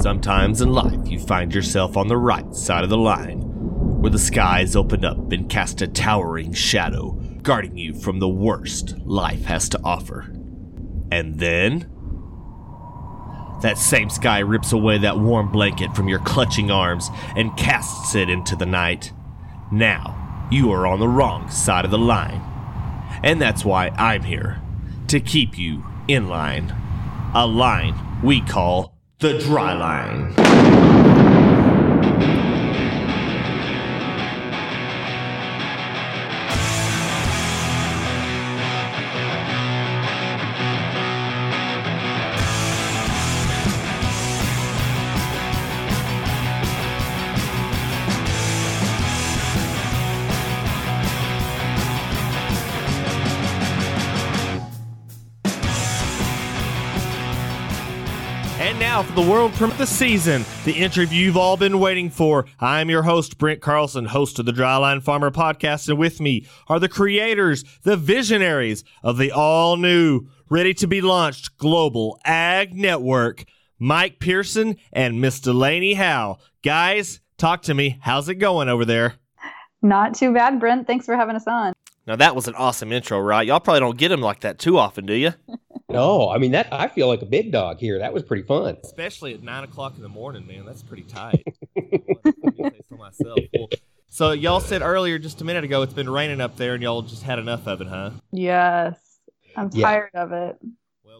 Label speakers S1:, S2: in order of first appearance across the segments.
S1: Sometimes in life, you find yourself on the right side of the line, where the skies open up and cast a towering shadow, guarding you from the worst life has to offer. And then. That same sky rips away that warm blanket from your clutching arms and casts it into the night. Now, you are on the wrong side of the line. And that's why I'm here to keep you in line. A line we call the dry line. Now for the world premiere of the season, the interview you've all been waiting for. I'm your host, Brent Carlson, host of the Dryline Farmer podcast, and with me are the creators, the visionaries of the all new, ready to be launched Global Ag Network, Mike Pearson and Miss Delaney Howell. Guys, talk to me. How's it going over there?
S2: Not too bad, Brent. Thanks for having us on.
S1: Now that was an awesome intro, right? Y'all probably don't get them like that too often, do you?
S3: No, I mean that I feel like a big dog here. That was pretty fun.
S1: Especially at nine o'clock in the morning, man. That's pretty tight. so myself. Well, so y'all said earlier, just a minute ago, it's been raining up there, and y'all just had enough of it, huh?
S2: Yes. I'm
S3: Yeah.
S2: tired of it.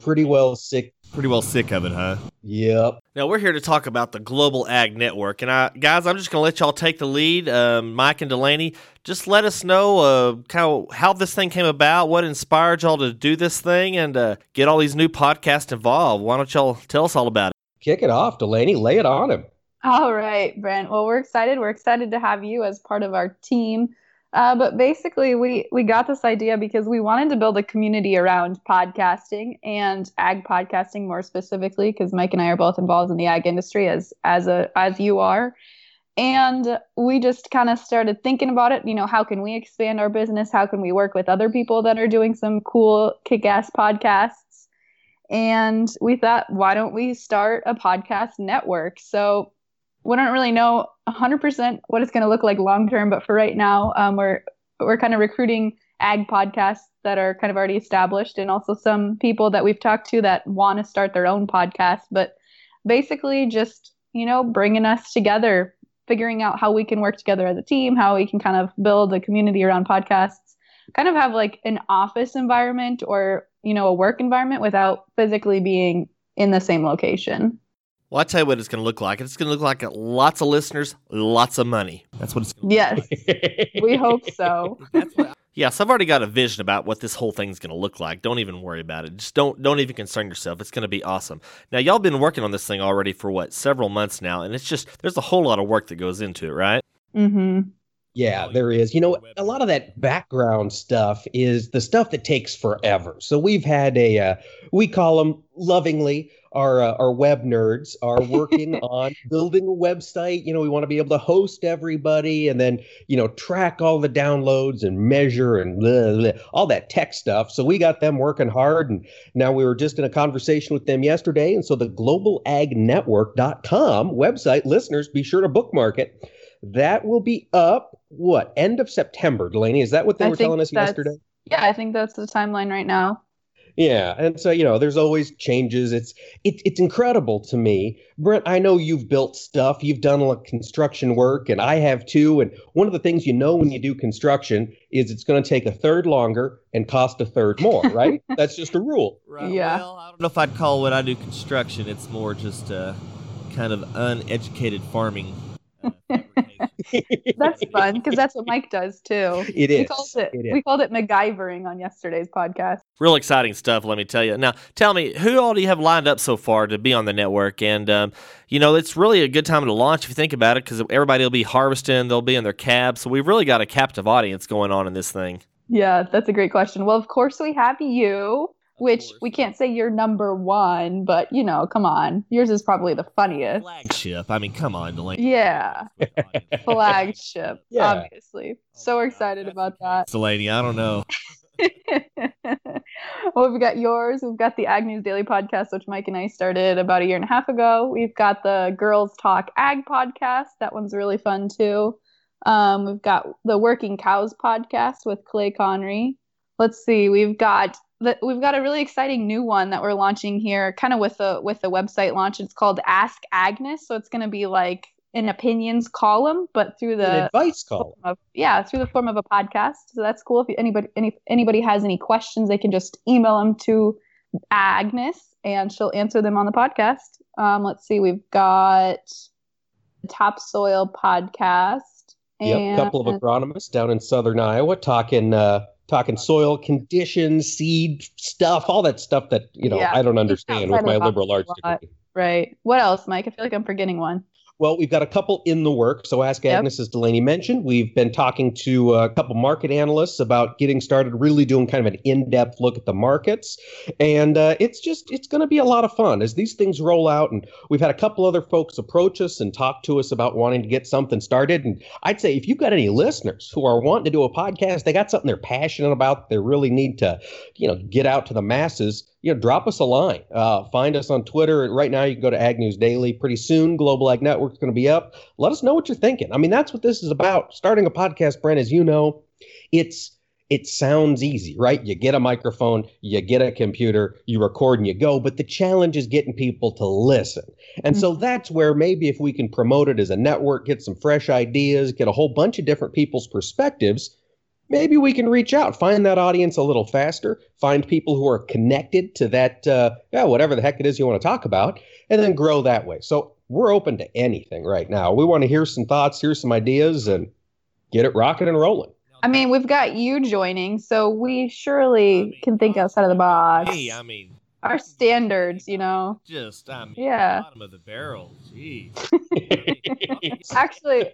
S3: Pretty well sick.
S1: Pretty well sick of it, huh?
S3: Yep.
S1: Now we're here to talk about the Global Ag Network, and I, guys, I'm just going to let y'all take the lead. Um, Mike and Delaney, just let us know uh, kind of how this thing came about, what inspired y'all to do this thing, and uh, get all these new podcasts involved. Why don't y'all tell us all about it?
S3: Kick it off, Delaney. Lay it on him.
S2: All right, Brent. Well, we're excited. We're excited to have you as part of our team. Uh, but basically, we we got this idea because we wanted to build a community around podcasting and ag podcasting more specifically, because Mike and I are both involved in the ag industry as as a as you are. And we just kind of started thinking about it. You know, how can we expand our business? How can we work with other people that are doing some cool kick ass podcasts? And we thought, why don't we start a podcast network? So we don't really know 100% what it's going to look like long term, but for right now, um, we're we're kind of recruiting ag podcasts that are kind of already established, and also some people that we've talked to that want to start their own podcast. But basically, just you know, bringing us together, figuring out how we can work together as a team, how we can kind of build a community around podcasts, kind of have like an office environment or you know a work environment without physically being in the same location.
S1: Well, I tell you what it's going to look like. It's going to look like lots of listeners, lots of money. That's what it's going to
S2: Yes, we hope so.
S1: That's what Yes, I've already got a vision about what this whole thing's going to look like. Don't even worry about it. Just don't don't even concern yourself. It's going to be awesome. Now, y'all been working on this thing already for what several months now, and it's just there's a whole lot of work that goes into it, right?
S2: Mm-hmm.
S3: Yeah, there is. You know, a lot of that background stuff is the stuff that takes forever. So we've had a, uh, we call them lovingly our uh, our web nerds are working on building a website. You know, we want to be able to host everybody and then you know track all the downloads and measure and blah, blah, all that tech stuff. So we got them working hard, and now we were just in a conversation with them yesterday. And so the globalagnetwork.com website listeners, be sure to bookmark it. That will be up what end of September, Delaney? Is that what they
S2: I
S3: were telling us yesterday?
S2: Yeah, I think that's the timeline right now.
S3: Yeah, and so you know, there's always changes. It's it, it's incredible to me, Brent. I know you've built stuff, you've done like construction work, and I have too. And one of the things you know when you do construction is it's going to take a third longer and cost a third more, right? That's just a rule.
S1: Right.
S2: Yeah.
S1: Well, I don't know if I'd call what I do construction. It's more just a kind of uneducated farming. Uh, fabrication.
S2: That's fun because that's what Mike does too.
S3: It
S2: We called it,
S3: It is.
S2: we called it MacGyvering on yesterday's podcast.
S1: Real exciting stuff, let me tell you. Now, tell me, who all do you have lined up so far to be on the network? And, um, you know, it's really a good time to launch if you think about it because everybody will be harvesting, they'll be in their cabs. So we've really got a captive audience going on in this thing.
S2: Yeah, that's a great question. Well, of course we have you, which
S1: course.
S2: we can't say you're number one, but you know, come on, yours is probably the funniest.
S1: Flagship. I mean, come on, Delaney.
S2: Yeah, flagship,
S3: Yeah.
S2: obviously. So we're excited about that.
S1: Delaney, I don't know.
S2: well, we've got yours. We've got the Ag News Daily podcast, which Mike and I started about a year and a half ago. We've got the Girls Talk Ag podcast. That one's really fun too. Um, we've got the Working Cows podcast with Clay Conry. Let's see. We've got the, we've got a really exciting new one that we're launching here, kind of with the with the website launch. It's called Ask Agnes. So it's going to be like an opinions column, but through the
S3: An advice column.
S2: of, yeah, through the form of a podcast. So that's cool. If anybody any anybody has any questions, they can just email them to Agnes, and she'll answer them on the podcast. Um, let's see, we've got Topsoil podcast.
S3: Yep, a couple of agronomists down in southern Iowa talking uh talking soil conditions, seed stuff, all that stuff that, you know,
S2: Yeah.
S3: I don't understand with my liberal arts degree.
S2: right. What else, Mike? I feel like I'm forgetting one.
S3: Well, we've got a couple in the work. So, Ask
S2: Yep.
S3: Agnes, as Delaney mentioned, we've been talking to a couple market analysts about getting started, really doing kind of an in-depth look at the markets, and uh, it's just it's going to be a lot of fun as these things roll out. And we've had a couple other folks approach us and talk to us about wanting to get something started. And I'd say if you've got any listeners who are wanting to do a podcast, they got something they're passionate about, they really need to, you know, get out to the masses you know, drop us a line. Uh, find us on Twitter. Right now, you can go to Ag News Daily. Pretty soon, Global Ag Network's going to be up. Let us know what you're thinking. I mean, that's what this is about. Starting a podcast, Brent, as you know, it's it sounds easy, right? You get a microphone, you get a computer, you record and you go. But the challenge is getting people to listen. And so that's where maybe if we can promote it as a network, get some fresh ideas, get a whole bunch of different people's perspectives, maybe we can reach out, find that audience a little faster, find people who are connected to that, uh, yeah, whatever the heck it is you want to talk about, and then grow that way. So we're open to anything right now. We want to hear some thoughts, hear some ideas, and get it rocking and rolling.
S2: I mean, we've got you joining, so we surely can think outside of the box.
S1: Hey, I mean,
S2: Our standards, you know.
S1: just I mean,
S2: Yeah.
S1: bottom of the barrel. Jeez.
S2: Actually,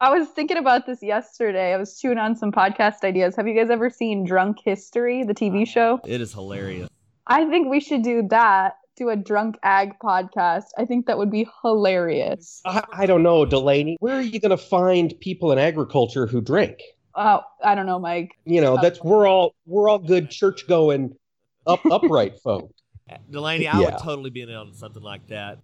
S2: I was thinking about this yesterday. I was chewing on some podcast ideas. Have you guys ever seen Drunk History, the TV show?
S1: It is hilarious.
S2: I think we should do that. Do a drunk ag podcast. I think that would be hilarious.
S3: I, I don't know, Delaney. Where are you going to find people in agriculture who drink?
S2: Uh, I don't know, Mike.
S3: You know, that's we're all we're all good church going, up upright folk.
S1: Delaney, I
S3: Yeah.
S1: would totally be in on something like that.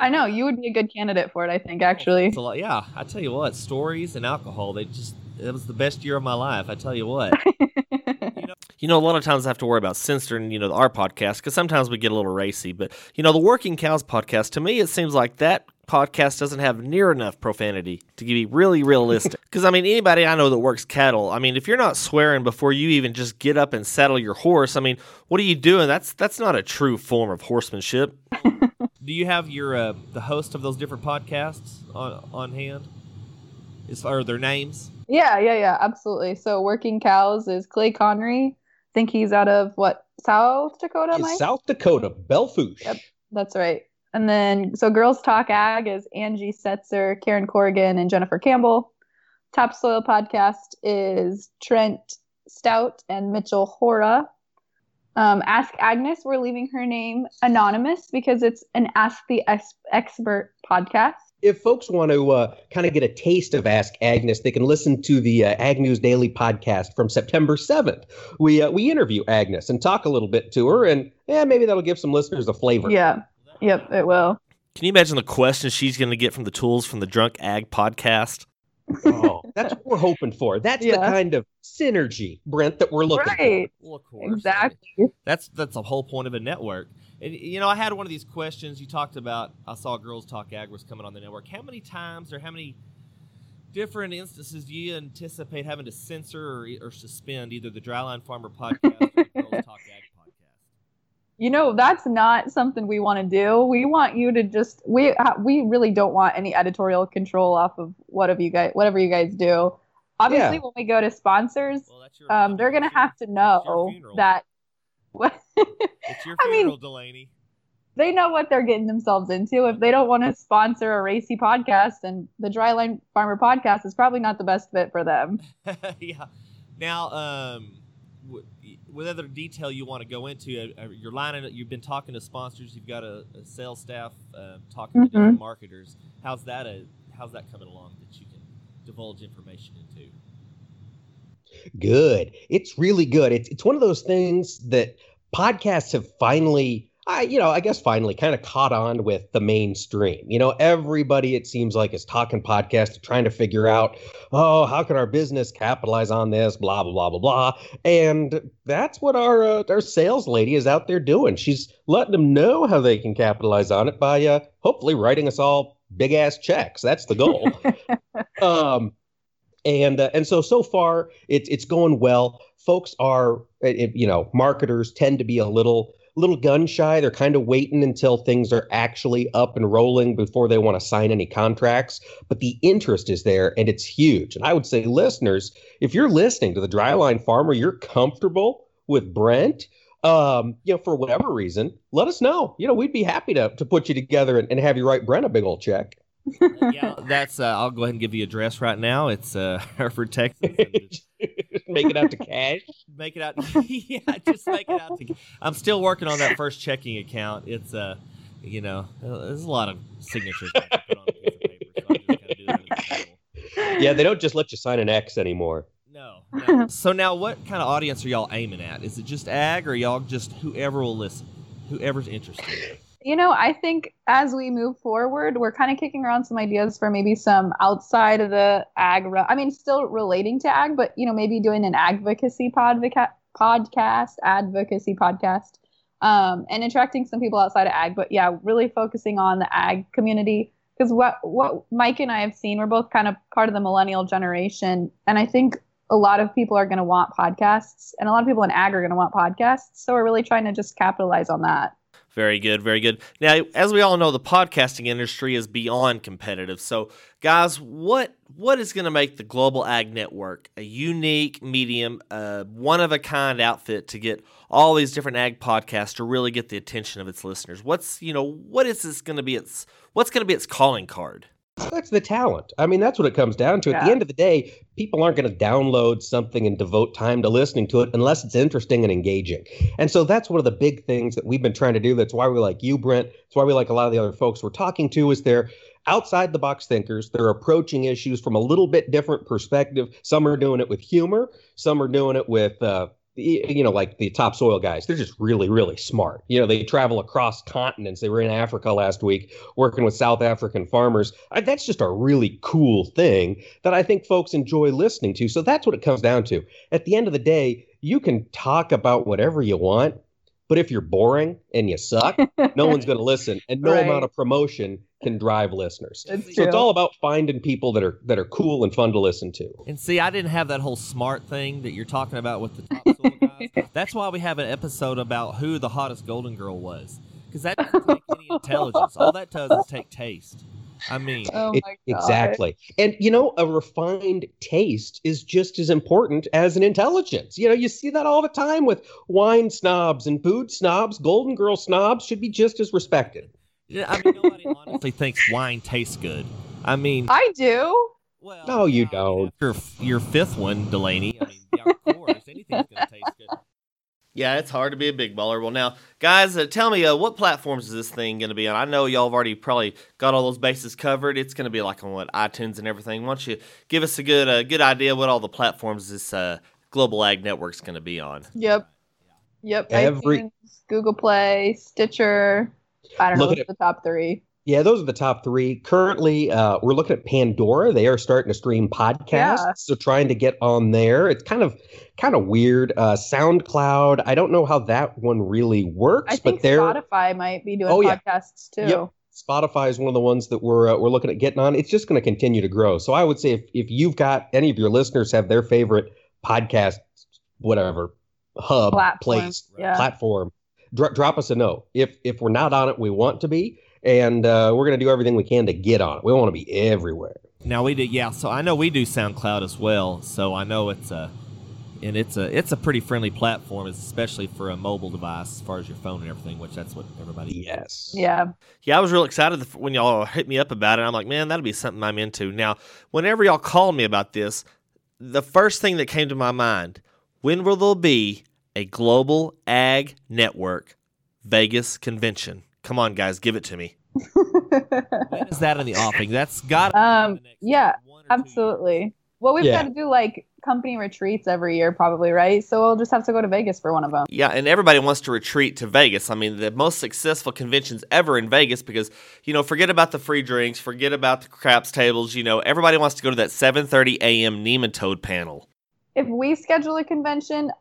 S2: I know you would be a good candidate for it. I think actually.
S1: It's a lot- yeah, I tell you what, stories and alcohol, they just, it was the best year of my life. I tell you what. You know, a lot of times I have to worry about censoring, you know, our podcast because sometimes we get a little racy. But, you know, the Working Cows podcast, to me, it seems like that podcast doesn't have near enough profanity to be really realistic. Because, I mean, anybody I know that works cattle, I mean, if you're not swearing before you even just get up and saddle your horse, I mean, what are you doing? That's that's not a true form of horsemanship. Do you have your uh, the host of those different podcasts on on hand? Is or their names?
S2: Yeah, yeah, yeah, absolutely. So Working Cows is Clay Conry. I think he's out of what South Dakota, Mike?
S3: South Dakota, Belle Fourche.
S2: Yep. That's right. And then so Girls Talk Ag is Angie Setzer, Karen Corrigan, and Jennifer Campbell. Topsoil Podcast is Trent Stout and Mitchell Hora. Um, Ask Agnes, we're leaving her name anonymous because it's an Ask the Ex- Expert podcast.
S3: if folks want to uh, kind of get a taste of Ask Agnes, they can listen to the uh, Ag News Daily podcast from September 7th. We uh, we interview Agnes and talk a little bit to her, and yeah, maybe that'll give some listeners a flavor.
S2: Yeah. Yep, it will.
S1: Can you imagine the questions she's going to get from the tools from the Drunk Ag podcast?
S3: Oh, that's what we're hoping for. That's the kind of synergy, Brent, that we're looking
S2: Right.
S1: Well, of course.
S2: Exactly.
S1: That's that's the whole point of a network. And you know, I had one of these questions you talked about. I saw Girls Talk Ag was coming on the network. How many times or how many different instances do you anticipate having to censor or, or suspend either the Dryline Farmer podcast or the Girls Talk Ag podcast?
S2: You know, that's not something we want to do. We want you to just we uh, we really don't want any editorial control off of whatever you guys whatever you guys do. Obviously,
S3: Yeah.
S2: when we go to sponsors,
S1: Well, your.
S2: um, they're gonna have to
S1: it's your
S2: know that what
S1: It's your
S2: I mean-
S1: funeral, Delaney.
S2: they know what they're getting themselves into. If they don't want to sponsor a racy podcast, and the Dryline Farmer podcast is probably not the best fit for them.
S1: yeah. Now, um, w- with other detail you want to go into, uh, uh, you're lining. You've been talking to sponsors. You've got a, a sales staff uh, talking to
S2: Mhm.
S1: different marketers. How's that? A, how's that coming along that you can divulge information into?
S3: Good. It's really good. It's it's one of those things that podcasts have finally I, you know, I guess finally kind of caught on with the mainstream. You know, everybody it seems like is talking podcast, trying to figure out, oh, how can our business capitalize on this? Blah blah blah blah blah. And that's what our uh, our sales lady is out there doing. She's letting them know how they can capitalize on it by uh, hopefully writing us all big ass checks. That's the goal. um, and uh, and so so far it's it's going well. Folks are, it, you know, marketers tend to be a little little gun shy. They're kind of waiting until things are actually up and rolling before they want to sign any contracts. But the interest is there and it's huge. And I would say, listeners, if you're listening to the Dryline Farmer, you're comfortable with Brent. Um, you know, for whatever reason, let us know. You know, we'd be happy to to put you together and, and have you write Brent a big old check.
S1: Yeah, that's. Uh, I'll go ahead and give you the address right now. It's uh, Hereford, Texas.
S3: make it out to cash.
S1: Make it out. yeah, just make it out to. I'm still working on that first checking account. It's uh, you know, there's a lot of signatures.
S3: yeah, they don't just let you sign an X anymore.
S1: No, no. so now, what kind of audience are y'all aiming at? Is it just ag, or y'all just whoever will listen, whoever's interested?
S2: You know, I think as we move forward, we're kind of kicking around some ideas for maybe some outside of the ag. Re- I mean, still relating to ag, but you know, maybe doing an advocacy podca- podcast, advocacy podcast, um, and attracting some people outside of ag. But yeah, really focusing on the ag community because what what Mike and I have seen, we're both kind of part of the millennial generation, and I think a lot of people are going to want podcasts, and a lot of people in ag are going to want podcasts. So we're really trying to just capitalize on that.
S1: Very good, very good. Now, as we all know, the podcasting industry is beyond competitive. So, guys, what what is going to make the Global Ag Network a unique medium, a one of a kind outfit to get all these different ag podcasts to really get the attention of its listeners? What's you know what is this going to be its what's going to be its calling card?
S3: That's the talent. I mean, that's what it comes down to. Yeah. At the end of the day, people aren't going to download something and devote time to listening to it unless it's interesting and engaging. And so that's one of the big things that we've been trying to do. That's why we like you, Brent. That's why we like a lot of the other folks we're talking to is they're outside the box thinkers. They're approaching issues from a little bit different perspective. Some are doing it with humor. Some are doing it with uh, you know, like the topsoil guys, they're just really, really smart. You know, they travel across continents. They were in Africa last week working with South African farmers. I, that's just a really cool thing that I think folks enjoy listening to. So that's what it comes down to. At the end of the day, you can talk about whatever you want, but if you're boring and you suck, no one's going to listen, and no right. amount of promotion can drive listeners. It's so true. it's all about finding people that are that are cool and fun to listen to.
S1: And see, I didn't have that whole smart thing that you're talking about with the topsoil guys. That's why we have an episode about who the hottest golden girl was, because that doesn't take any intelligence. All that does is take taste. I mean,
S2: oh
S3: it, exactly. And you know, a refined taste is just as important as an intelligence. You know, you see that all the time with wine snobs and food snobs. Golden girl snobs should be just as respected.
S1: Yeah, I mean, nobody honestly thinks wine tastes good. I mean,
S2: I do.
S3: Well, no, you don't.
S1: Your your fifth one, Delaney. I mean, yeah, of course, anything's gonna taste good. Yeah, it's hard to be a big baller. Well, now, guys, uh, tell me, uh, what platforms is this thing going to be on? I know y'all have already probably got all those bases covered. It's going to be like on what iTunes and everything. Why don't you give us a good, uh, good idea what all the platforms this uh, Global Ag Network is going to be on?
S2: Yep. Yep. Every iTunes, Google Play, Stitcher. I don't know. At, the top three.
S3: Yeah, those are the top three. Currently, uh, we're looking at Pandora. They are starting to stream podcasts, yeah. so trying to get on there. It's kind of kind of weird. Uh, SoundCloud. I don't know how that one really works.
S2: I
S3: but they're,
S2: Spotify might be doing oh, podcasts yeah. too. Yep.
S3: Spotify is one of the ones that we're uh, we're looking at getting on. It's just going to continue to grow. So I would say if if you've got any of your listeners have their favorite podcast, whatever hub platform. place yeah. platform, dro- drop us a note. If if we're not on it, we want to be and uh, we're going to do everything we can to get on it. We want to be everywhere.
S1: Now we do, yeah. So I know we do SoundCloud as well. So I know it's a, and it's a it's a pretty friendly platform, especially for a mobile device as far as your phone and everything. Which that's what everybody.
S3: Yes.
S2: Yeah.
S1: Yeah, I was real excited when y'all hit me up about it. I'm like, man, that'll be something I'm into. Now, whenever y'all called me about this, the first thing that came to my mind: when will there be a global ag network Vegas convention? Come on, guys, give it to me. when is that in the offing? That's got.
S2: Um. Yeah. Absolutely. Well, we've
S3: Yeah.
S2: got to do like company retreats every year, probably, right? So we'll just have to go to Vegas for one of them.
S1: Yeah, and everybody wants to retreat to Vegas. I mean, the most successful conventions ever in Vegas because, you know, forget about the free drinks, forget about the craps tables, you know, everybody wants to go to that 7:30 a.m. nematode panel.
S2: If we schedule a convention,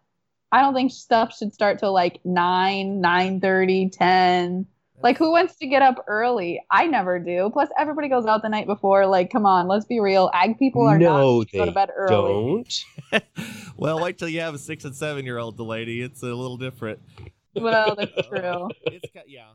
S2: I don't think stuff should start till like 9, 9.30, 10. Like, who wants to get up early? I never do. Plus, everybody goes out the night before. Like, come on, let's be real. Ag people are
S3: no,
S2: not
S3: they
S2: go to bed early.
S3: don't.
S1: well, wait till you have a six and seven year old, lady. It's a little different.
S2: Well, that's true.
S1: It's, yeah,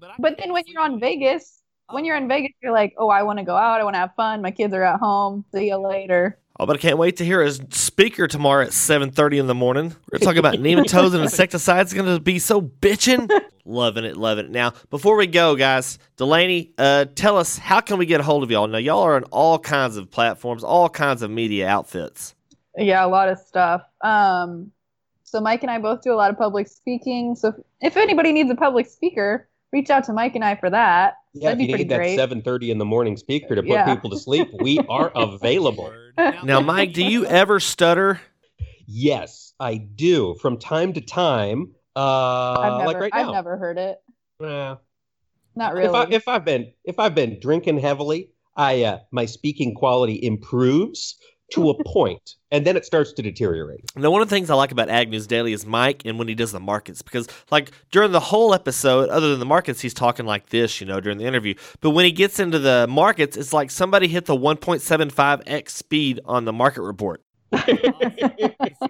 S1: but, I
S2: But then when you're on Vegas, when you're in Vegas, you're like, oh, I want to go out. I want to have fun. My kids are at home. See you later.
S1: Oh, but I can't wait to hear his speaker tomorrow at 7.30 in the morning. We're going to talk about nematodes and insecticides. It's going to be so bitchin'. loving it, loving it. Now, before we go, guys, Delaney, uh, tell us, how can we get a hold of y'all? Now, y'all are on all kinds of platforms, all kinds of media outfits.
S2: Yeah, a lot of stuff. Um, so Mike and I both do a lot of public speaking. So if anybody needs a public speaker, reach out to Mike and I for that.
S3: Yeah,
S2: That'd
S3: if you
S2: pretty
S3: need that
S2: great.
S3: seven thirty in the morning speaker to put
S2: Yeah.
S3: people to sleep, we are available.
S1: Now, Mike, do you ever stutter?
S3: Yes, I do from time to time. Uh,
S2: I've never,
S3: like right
S2: I've
S3: now.
S2: never heard it.
S3: Uh,
S2: Not
S3: If, I,
S2: really.
S3: if I've been if I've been drinking heavily, I uh, my speaking quality improves to a point, and then it starts to deteriorate.
S1: Now, one of the things I like about Ag News Daily is Mike and when he does the markets, because like during the whole episode, other than the markets, he's talking like this, you know, during the interview. But when he gets into the markets, it's like somebody hit the 1.75x speed on the market report.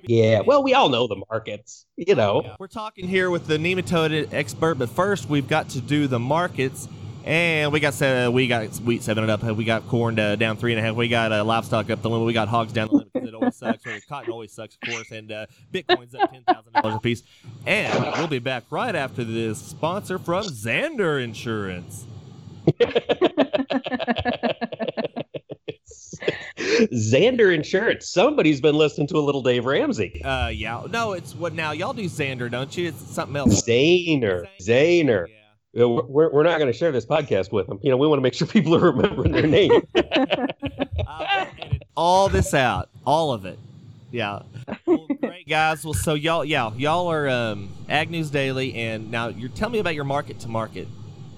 S3: Yeah, well, we all know the markets, you know.
S1: We're talking here with the nematode expert, but first we've got to do the markets. And we got uh, we got wheat seven and up. We got corn uh, down three and a half. We got uh, livestock up the limit. We got hogs down the limit because it always sucks. Cotton always sucks, of course. And uh, Bitcoin's up ten thousand dollars a piece. And we'll be back right after this sponsor from Xander Insurance.
S3: Xander Insurance. Somebody's been listening to a little Dave Ramsey.
S1: Uh, yeah, no, it's what now. Y'all do Xander, don't you? It's something else.
S3: Zaner. Zaner.
S1: Yeah.
S3: Uh, We're, we're not going to share this podcast with them. You know, we want to make sure people are remembering their name.
S1: All this out, all of it. Yeah. Well, great guys. Well, so y'all, yeah, y'all are um, Ag News Daily, and now you're tell me about your market to market,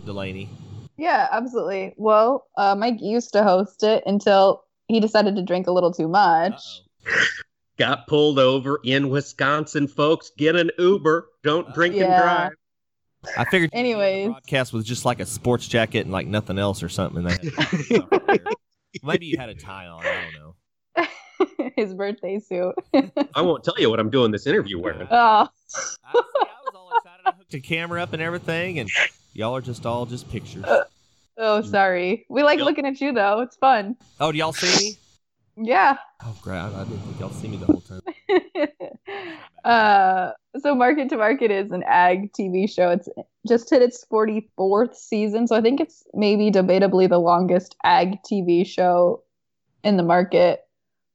S1: Delaney.
S2: yeah, absolutely. Well, uh, Mike used to host it until he decided to drink a little too much.
S3: Got pulled over in Wisconsin, folks. Get an Uber. Don't drink and
S2: Yeah.
S3: drive.
S1: I figured. you the
S2: Anyways.
S1: broadcast was just like a sports jacket and like nothing else or something. And Maybe you had a tie on. I don't know.
S2: His birthday suit.
S3: I won't tell you what I'm doing this interview wearing.
S2: oh,
S1: I, see, I was all excited. I hooked a camera up and everything, and y'all are just all just pictures.
S2: oh, sorry. We like looking at you though. It's fun.
S1: Oh, do y'all see me?
S2: Yeah.
S1: Oh, great! I, I didn't think y'all see me the whole time.
S2: uh, so Market to Market is an ag TV show. It's just hit its 44th season, so I think it's maybe debatably the longest ag TV show in the market.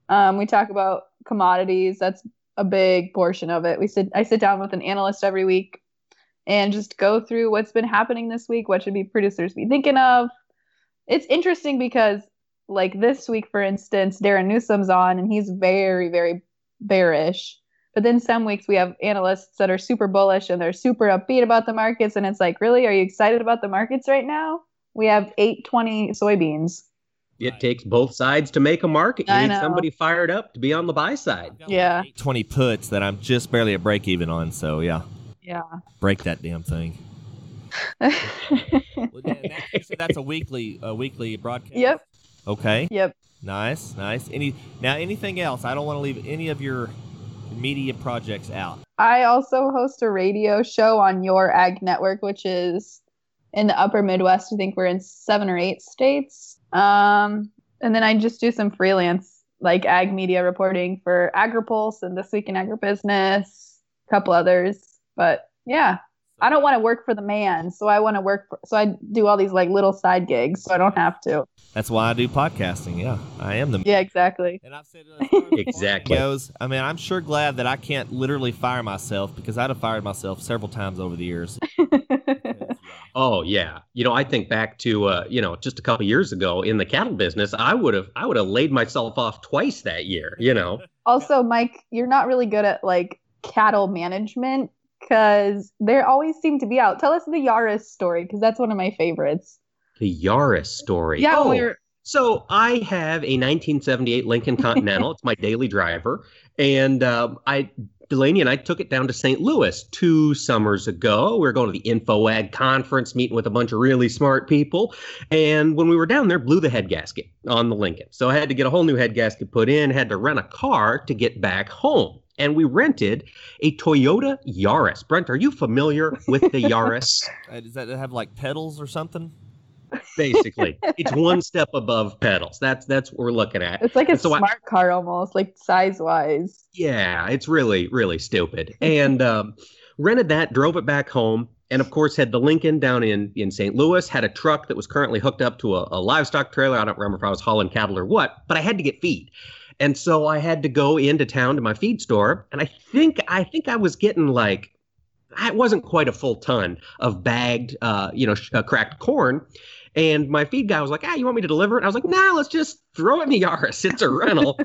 S2: Um, we talk about commodities. That's a big portion of it. We sit I sit down with an analyst every week and just go through what's been happening this week, what should be producers be thinking of. It's interesting because like this week, for instance, Darin Newsom's on and he's very, very bearish. But then some weeks we have analysts that are super bullish and they're super upbeat about the markets. And it's like, really, are you excited about the markets right now? We have 820 soybeans.
S3: It takes both sides to make a market. You
S2: I
S3: need
S2: know.
S3: somebody fired up to be on the buy side.
S2: Yeah.
S1: Twenty puts that I'm just barely at break even on. So yeah,
S2: Yeah.
S1: break that damn thing. Well, that- that- you that's a weekly, a weekly broadcast.
S2: yep.
S1: Okay.
S2: Yep.
S1: Nice, nice. Any now anything else? I don't want to leave any of your media projects out.
S2: I also host a radio show on Your Ag Network, which is in the upper Midwest. I think we're in seven or eight states. Um, and then I just do some freelance, like ag media reporting for AgriPulse and This Week in Agribusiness, a couple others. But yeah, I don't want to work for the man, so I want to work. For, so I do all these like little side gigs, so I don't have to.
S1: That's why I do podcasting. Yeah, I am the.
S2: Yeah, exactly.
S1: And I've said it as far as
S3: Exactly.
S1: Goes. I mean, I'm sure glad that I can't literally fire myself because I'd have fired myself several times over the years.
S3: Oh yeah. You know, I think back to uh, you know, just a couple years ago in the cattle business, I would have I would have laid myself off twice that year, you know.
S2: Also, Mike, you're not really good at like cattle management because they always seem to be out. Tell us the Yaris story because that's one of my favorites.
S3: The Yaris story.
S2: Yeah,
S3: oh,
S2: we're
S3: so I have a 1978 Lincoln Continental. it's my daily driver, and um, I Delaney and I took it down to St. Louis two summers ago. We were going to the InfoAg conference, meeting with a bunch of really smart people. And when we were down there, blew the head gasket on the Lincoln. So I had to get a whole new head gasket put in, had to rent a car to get back home. And we rented a Toyota Yaris. Brent, are you familiar with the Yaris?
S1: Uh, does that have like pedals or something?
S3: Basically, it's one step above pedals. That's that's what we're looking at.
S2: it's like a
S3: And so I-
S2: smart car almost, like size wise.
S3: Yeah, it's really, really stupid. And um, rented that, drove it back home, and of course had the Lincoln down in in St. Louis. Had a truck that was currently hooked up to a, a livestock trailer. I don't remember if I was hauling cattle or what, but I had to get feed, and so I had to go into town to my feed store. And I think I think I was getting like. It wasn't quite a full ton of bagged, uh, you know, sh- uh, cracked corn. And my feed guy was like, ah, you want me to deliver it? I was like, nah, let's just throw it in the Yaris. It's a rental.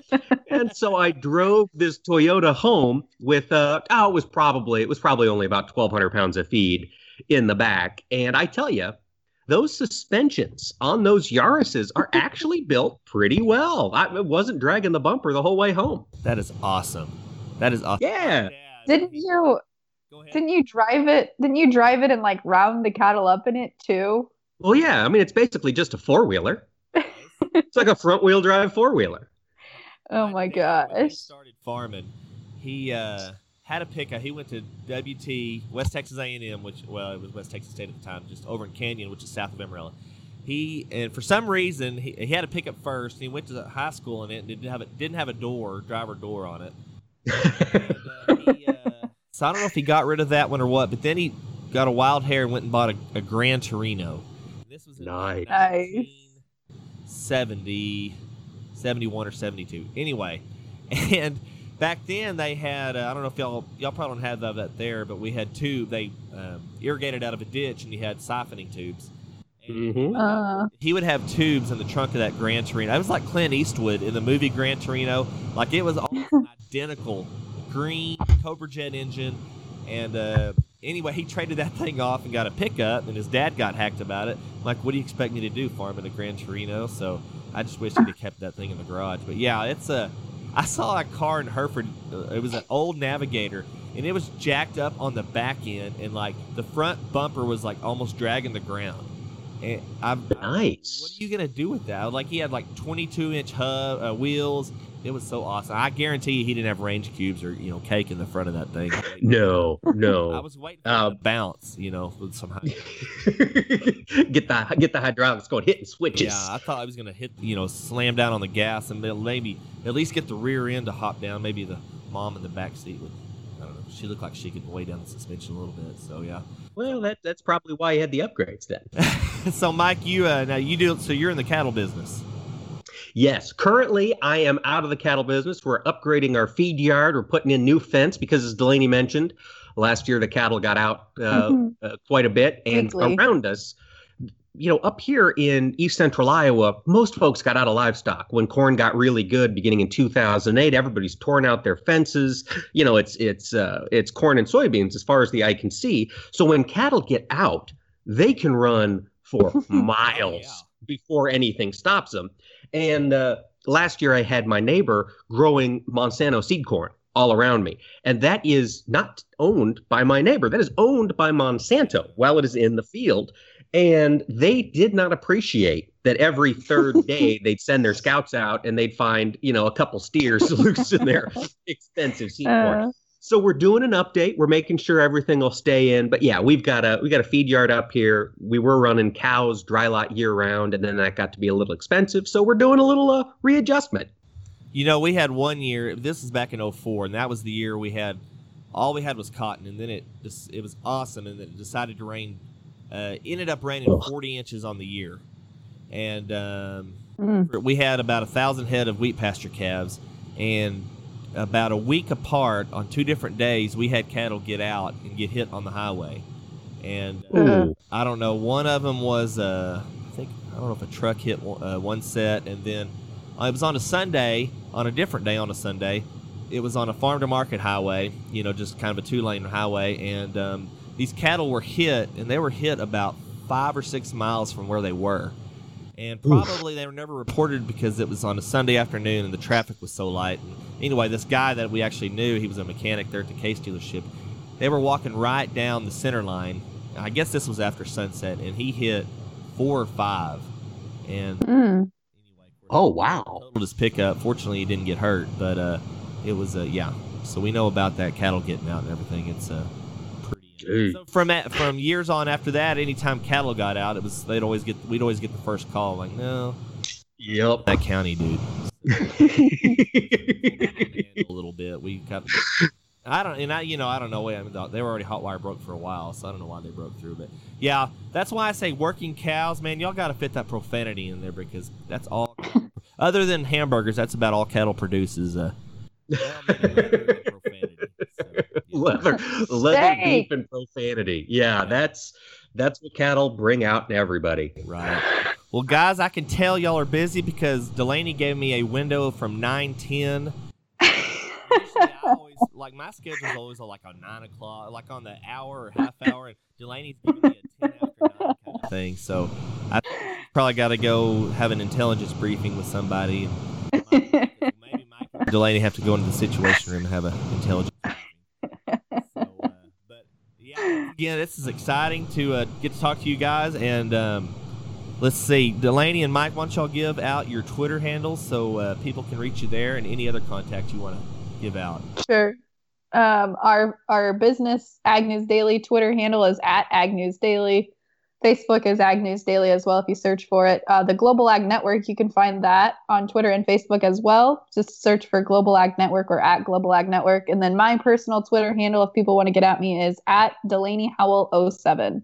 S3: and so I drove this Toyota home with uh oh, it was probably it was probably only about twelve hundred pounds of feed in the back. And I tell you, those suspensions on those Yaris's are actually built pretty well. I wasn't dragging the bumper the whole way home.
S1: That is awesome. That is awesome.
S3: Yeah.
S2: Didn't you? Didn't you drive it? Didn't you drive it and like round the cattle up in it too?
S3: Well, yeah. I mean, it's basically just a four wheeler. It's like a front wheel drive four wheeler.
S2: Oh my
S1: dad, when he
S2: gosh.
S1: started farming. He uh, had a pickup. He went to WT West Texas A&M, which well, it was West Texas State at the time, just over in Canyon, which is south of Amarillo. He and for some reason he, he had a pickup first. And he went to the high school in it and didn't have it didn't have a door driver door on it. And, uh, he, uh, so I don't know if he got rid of that one or what, but then he got a wild hair and went and bought a, a Gran Torino. This was in
S3: Nice.
S2: Nice.
S1: 1970, 71 or 72. Anyway, and back then they had, uh, I don't know if y'all, y'all probably don't have that- that there, but we had tube. They um, irrigated out of a ditch and you had siphoning tubes. And
S3: Mhm.
S2: Uh,
S1: he would have tubes in the trunk of that Gran Torino. It was like Clint Eastwood in the movie Gran Torino. Like it was almost identical, green Cobra Jet engine. And uh, anyway, he traded that thing off and got a pickup, and his dad got hacked about it. I'm like, what do you expect me to do, farm in a Gran Torino? So I just wish he'd have kept that thing in the garage. But yeah, it's a. I saw a car in Hereford. uh, It was an old Navigator, and it was jacked up on the back end, and like the front bumper was like almost dragging the ground. And I'm
S3: Nice.
S1: what are you gonna do with that? Like he had like 22 inch hub uh, wheels. It was so awesome. I guarantee you he didn't have range cubes or you know cake in the front of that thing.
S3: No, no.
S1: I was waiting for to bounce. You know, with some. high-
S3: get the get the hydraulics going, hitting switches.
S1: Yeah, I thought I was gonna hit. You know, slam down on the gas and maybe at least get the rear end to hop down. Maybe the mom in the back seat would. I don't know. She looked like she could weigh down the suspension a little bit. So yeah.
S3: Well, that that's probably why you had the upgrades then.
S1: so Mike, you uh, now you do. So you're in the cattle business.
S3: Yes, currently I am out of the cattle business. We're upgrading our feed yard. We're putting in new fence because, as Delaney mentioned, last year the cattle got out uh,
S2: Mhm.
S3: uh, quite a bit, and
S2: Weekly.
S3: around us, you know, up here in East Central Iowa, most folks got out of livestock when corn got really good, beginning in 2008. Everybody's torn out their fences. You know, it's it's uh, it's corn and soybeans as far as the eye can see. So when cattle get out, they can run for miles
S1: yeah.
S3: before anything stops them. And uh, last year, I had my neighbor growing Monsanto seed corn all around me. And that is not owned by my neighbor. That is owned by Monsanto while it is in the field. And they did not appreciate that every third day they'd send their scouts out and they'd find, you know, a couple steers loose in their expensive seed corn. So we're doing an update. We're making sure everything will stay in. But yeah, we've got a we got a feed yard up here. We were running cows dry lot year round, and then that got to be a little expensive. So we're doing a little uh, readjustment.
S1: You know, we had one year. This is back in 04, and that was the year we had all we had was cotton, and then it just it was awesome, and then it decided to rain. Uh, ended up raining
S3: Ugh.
S1: 40 inches on the year, and um,
S2: mm.
S1: we had about a thousand head of wheat pasture calves, and about a week apart on two different days, we had cattle get out and get hit on the highway, and uh. I don't know. One of them was uh, I think I don't know if a truck hit one, uh, one set, and then uh, it was on a Sunday, on a different day on a Sunday. It was on a farm to market highway, you know, just kind of a two lane highway, and um, these cattle were hit, and they were hit about five or six miles from where they were. And probably they were never reported because it was on a Sunday afternoon and the traffic was so light. And anyway, this guy that we actually knew, he was a mechanic there at the case dealership. They were walking right down the center line. I guess this was after sunset, and he hit four or five. And
S2: Mm.
S3: Oh wow.
S1: totaled his pickup. Fortunately, he didn't get hurt, but uh, it was uh, yeah. So we know about that cattle getting out and everything. It's uh, pretty.
S3: Gee.
S1: So from that, from years on after that, anytime cattle got out, it was they'd always get we'd always get the first call like no
S3: Yep.
S1: that county dude a little bit. We got. I don't, and I, you know, I don't know. Wait, I mean, they were already hot wire broke for a while, so I don't know why they broke through. But yeah, that's why I say working cows, man. Y'all got to fit that profanity in there because that's all. other than hamburgers, that's about all cattle produces. Uh, well, maybe leather and profanity, so, yeah.
S3: leather, leather, beef, and profanity. Yeah, that's that's what cattle bring out in everybody.
S1: Right. Well, guys, I can tell y'all are busy because Delaney gave me a window from nine ten. Usually I always like my schedule's always like on nine o'clock, like on the hour or half hour, and Delaney's giving me a ten after nine kind of thing. So I probably got to go have an intelligence briefing with somebody. Uh, maybe Mike and Delaney have to go into the situation room and have an intelligence. Again, this is exciting to uh, get to talk to you guys and. Um, Let's see, Delaney and Mike, why don't y'all give out your Twitter handles so uh, people can reach you there and any other contact you want to give out?
S2: Sure. Um, our our business Ag News Daily Twitter handle is at Ag News Daily. Facebook is Ag News Daily as well if you search for it. Uh, the Global Ag Network, you can find that on Twitter and Facebook as well. Just search for Global Ag Network or at Global Ag Network. And then my personal Twitter handle, if people want to get at me, is at Delaney Howell 07.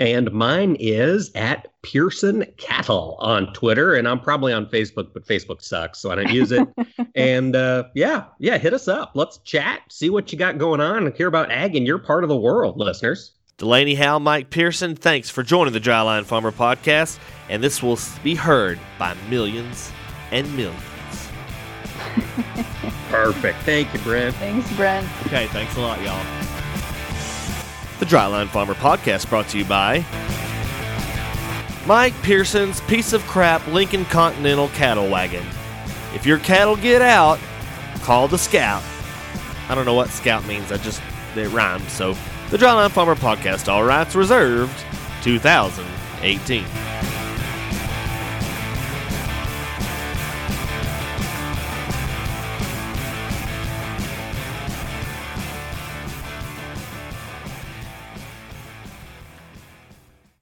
S3: And mine is at Pearson Cattle on Twitter, and I'm probably on Facebook, but Facebook sucks, so I don't use it. and uh, yeah, yeah, hit us up. Let's chat, see what you got going on, and hear about ag in your part of the world, listeners.
S4: Delaney Howell, Mike Pearson, thanks for joining the Dryline Farmer podcast, and this will be heard by millions and millions.
S3: Perfect. Thank you, Brent.
S2: Thanks, Brent.
S1: Okay, thanks a lot, y'all.
S4: The Dryline Farmer podcast brought to you by Mike Pearson's piece of crap Lincoln Continental cattle wagon. If your cattle get out, call the scout. I don't know what scout means, I just, it rhymes. So, the Dryline Farmer podcast, all rights reserved, 2018.